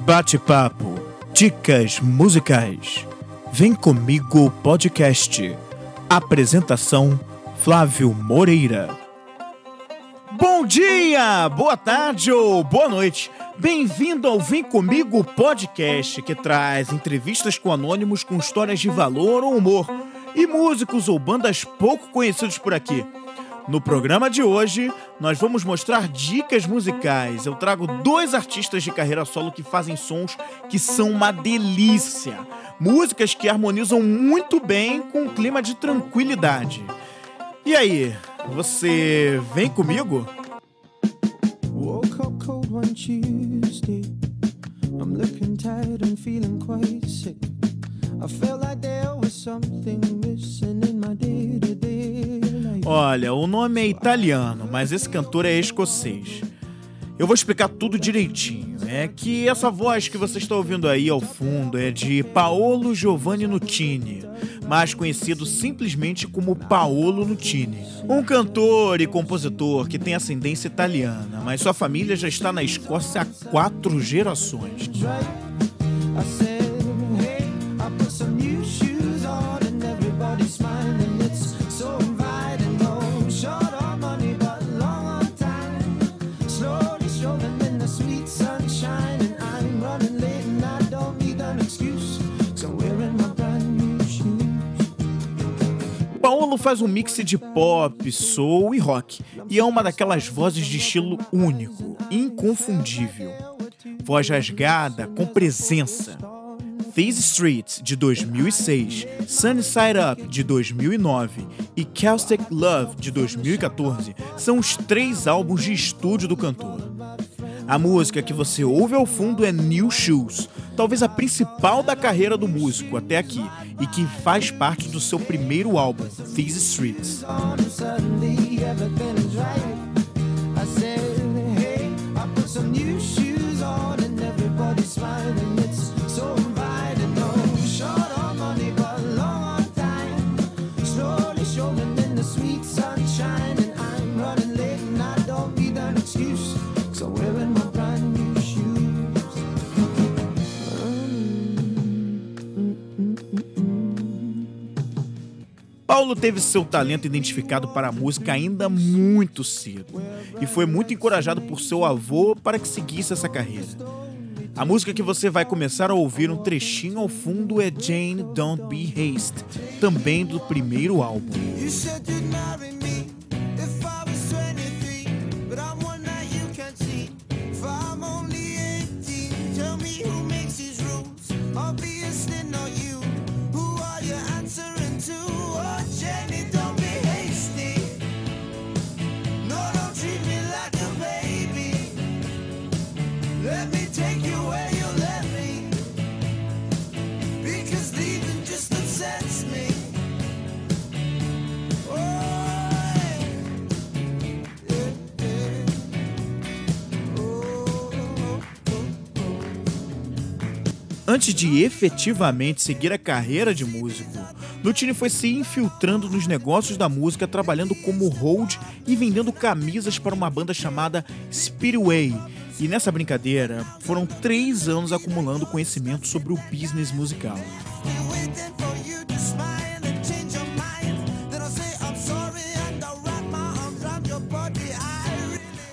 Bate-papo, dicas musicais. Vem comigo podcast. Apresentação Flávio Moreira. Bom dia, boa tarde ou boa noite. Bem-vindo ao Vem Comigo podcast, que traz entrevistas com anônimos com histórias de valor ou humor e músicos ou bandas pouco conhecidos por aqui. No programa de hoje, nós vamos mostrar dicas musicais. Eu trago dois artistas de carreira solo que fazem sons que são uma delícia. Músicas que harmonizam muito bem com um clima de tranquilidade. E aí, você vem comigo? I'm looking tired and feeling quite sick. I felt like there was something Olha, o nome é italiano, mas esse cantor é escocês. Eu vou explicar tudo direitinho. É que essa voz que você está ouvindo aí ao fundo é de Paolo Giovanni Nutini, mais conhecido simplesmente como Paolo Nutini. Um cantor e compositor que tem ascendência italiana, mas sua família já está na Escócia há quatro gerações. Faz um mix de pop, soul e rock, e é uma daquelas vozes de estilo único, inconfundível. Voz rasgada, com presença. Phase Street, de 2006, Sunny Side Up, de 2009 e Caustic Love, de 2014, são os três álbuns de estúdio do cantor. A música que você ouve ao fundo é New Shoes, talvez a principal da carreira do músico até aqui e que faz parte do seu primeiro álbum, These Streets. Paulo teve seu talento identificado para a música ainda muito cedo e foi muito encorajado por seu avô para que seguisse essa carreira. A música que você vai começar a ouvir um trechinho ao fundo é Jane Don't Be Haste, também do primeiro álbum. Antes de efetivamente seguir a carreira de músico, Lutini foi se infiltrando nos negócios da música, trabalhando como hold e vendendo camisas para uma banda chamada Speedway. E nessa brincadeira, foram três anos acumulando conhecimento sobre o business musical.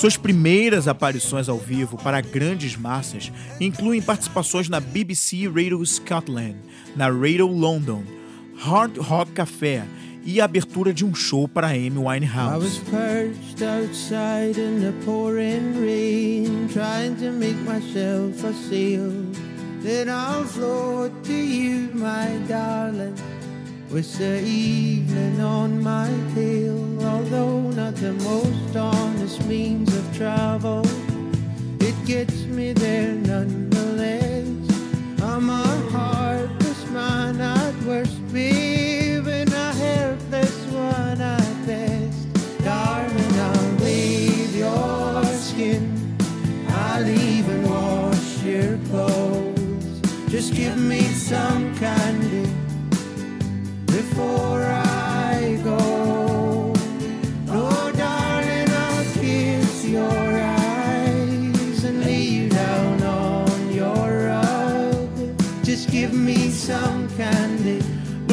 Suas primeiras aparições ao vivo para grandes massas incluem participações na BBC Radio Scotland, na Radio London, Hard Rock Café e a abertura de um show para Amy Winehouse. You, with the evening on my tail. Although not the most honest means of travel, it gets me there nonetheless. I'm a heartless man at worst, baby, a helpless one at best. Darling, I'll leave your skin, I'll even wash your clothes. Just give me some candy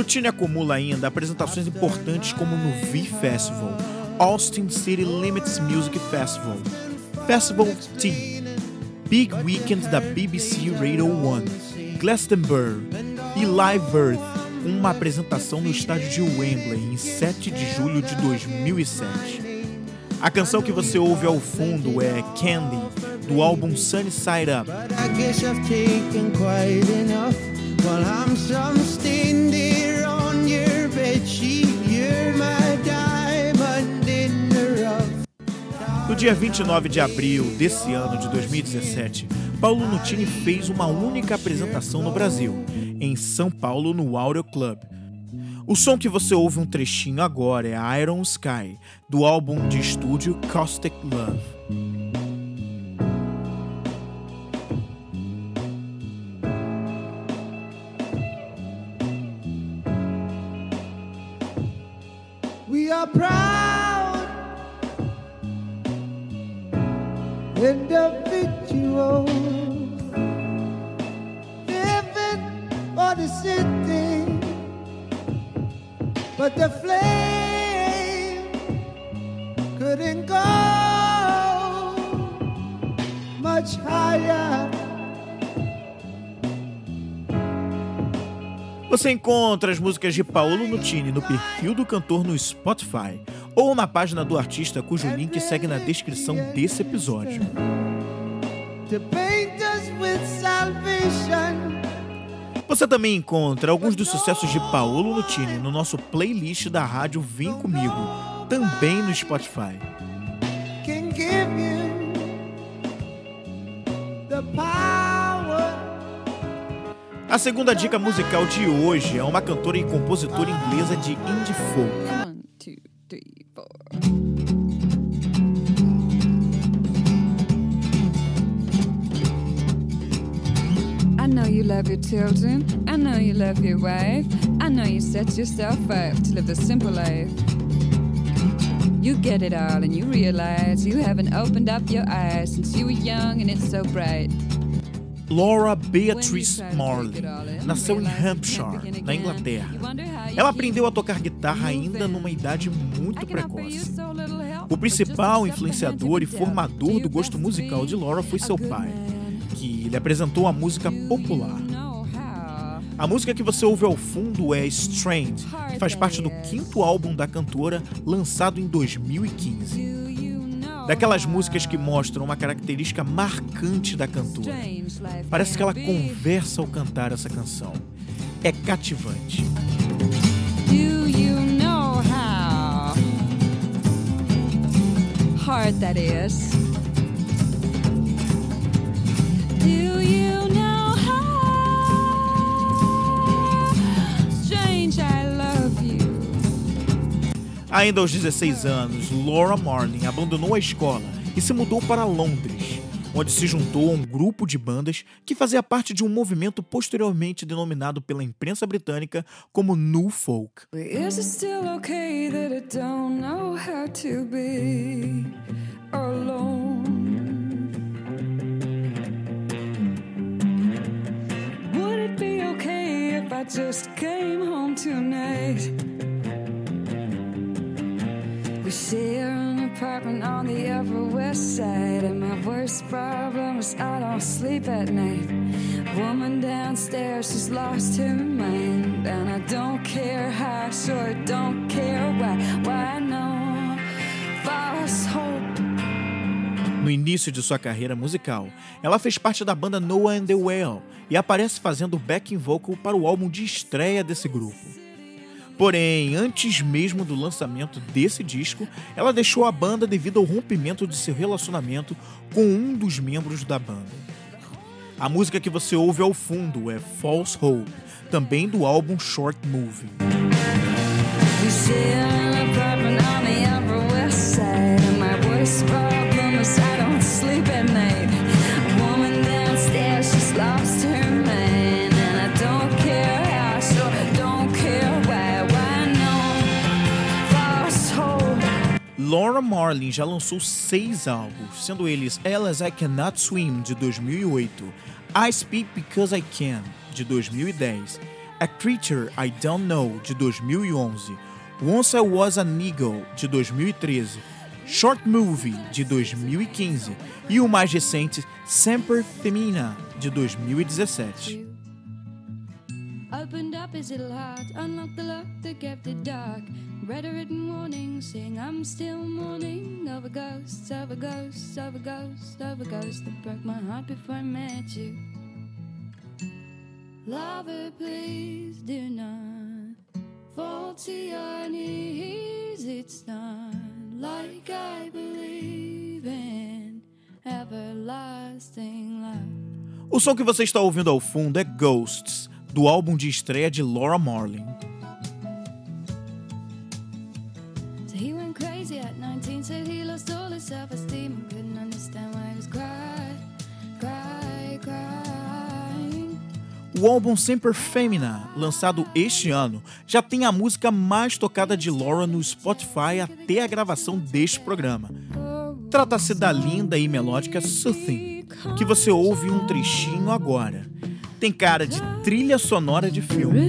Lutini acumula ainda apresentações importantes como no V Festival, Austin City Limits Music Festival, Festival T, Big Weekend da BBC Radio 1, Glastonbury e Live Earth, uma apresentação no estádio de Wembley em 7 de julho de 2007. A canção que você ouve ao fundo é Candy, do álbum Sunny Side Up. No dia 29 de abril desse ano de 2017, Paulo Nutini fez uma única apresentação no Brasil, em São Paulo, no Audio Club. O som que você ouve um trechinho agora é Iron Sky, do álbum de estúdio Caustic Love. Are proud individuals city. but the flame couldn't go much higher. Você encontra as músicas de Paulo Nutini no perfil do cantor no Spotify ou na página do artista cujo link segue na descrição desse episódio. To paint us with salvation. Você também encontra alguns dos sucessos de Paolo Nutini no nosso playlist da rádio Vem Comigo, também no Spotify. A segunda dica musical de hoje é uma cantora e compositora inglesa de indie folk. One, two, three, I know you love your children. I know you love your wife. I know you set yourself up to live a simple life. You get it all and you realize you haven't opened up your eyes since you were young and it's so bright. Laura Beatrice Marley nasceu em Hampshire, na Inglaterra. Ela aprendeu a tocar guitarra ainda numa idade muito precoce. O principal influenciador e formador do gosto musical de Laura foi seu pai que lhe apresentou a música popular. A música que você ouve ao fundo é Strange, que faz parte do quinto álbum da cantora, lançado em 2015. Daquelas músicas que mostram uma característica marcante da cantora. Parece que ela conversa ao cantar essa canção. É cativante. hard that is? Ainda aos 16 anos, Laura Marling abandonou a escola e se mudou para Londres, onde se juntou a um grupo de bandas que fazia parte de um movimento posteriormente denominado pela imprensa britânica como New Folk. just came home tonight an apartment on the Upper West Side, and my worst problem is I don't sleep at night. Woman downstairs, lost her mind, and I don't care how, don't care why. Why no false hope? No início de sua carreira musical, ela fez parte da banda Noah and the Whale e aparece fazendo backing vocal para o álbum de estreia desse grupo. Porém, antes mesmo do lançamento desse disco, ela deixou a banda devido ao rompimento de seu relacionamento com um dos membros da banda. A música que você ouve ao fundo é False Hope, também do álbum Short Movie. Laura Marling já lançou seis álbuns, sendo eles As I Cannot Swim, de 2008, I Speak Because I Can, de 2010, A Creature I Don't Know, de 2011, Once I Was an Eagle, de 2013, Short Movie, de 2015, e o mais recente Semper Femina, de 2017. Opened up the lock that kept it dark. Read a written warning, saying I'm still mourning over ghosts, over ghosts, over ghosts, over ghosts that broke my heart before I met you. Lover, please do not fall to your knees. It's not like I believe in everlasting love. O som que você está ouvindo ao fundo é Ghosts do álbum de estreia de Laura Marling. O álbum Semper Femina, lançado este ano, já tem a música mais tocada de Laura no Spotify até a gravação deste programa. Trata-se da linda e melódica Soothing, que você ouve um trechinho agora tem cara de trilha sonora de filme.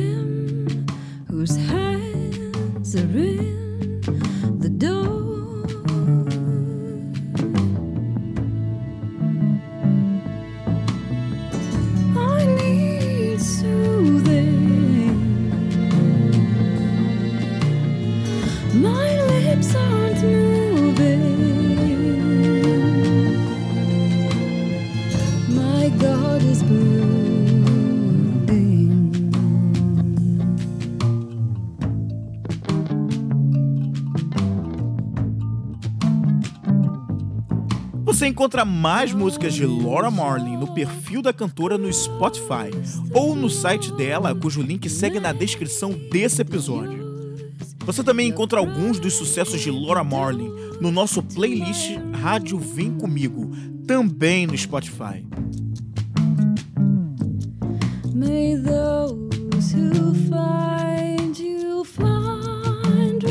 Encontra mais músicas de Laura Marling no perfil da cantora no Spotify ou no site dela, cujo link segue na descrição desse episódio. Você também encontra alguns dos sucessos de Laura Marling no nosso playlist Rádio Vem Comigo, também no Spotify. May those who find you find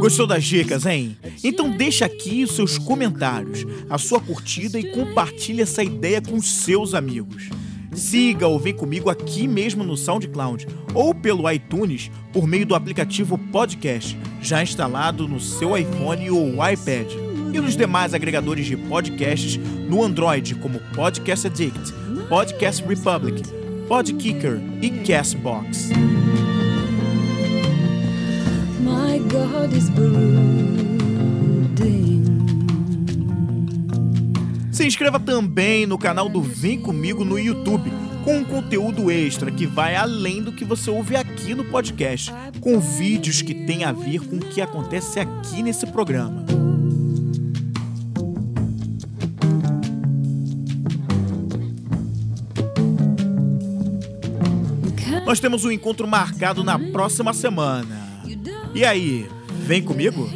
Gostou das dicas, hein? Então deixa aqui os seus comentários, a sua curtida e compartilhe essa ideia com seus amigos. Siga ou vem comigo aqui mesmo no SoundCloud ou pelo iTunes por meio do aplicativo Podcast, já instalado no seu iPhone ou iPad, e nos demais agregadores de podcasts no Android, como Podcast Addict, Podcast Republic, Podkicker e Castbox. My God is Se inscreva também no canal do Vem Comigo no YouTube, com um conteúdo extra que vai além do que você ouve aqui no podcast, com vídeos que têm a ver com o que acontece aqui nesse programa. Nós temos um encontro marcado na próxima semana. E aí, vem comigo?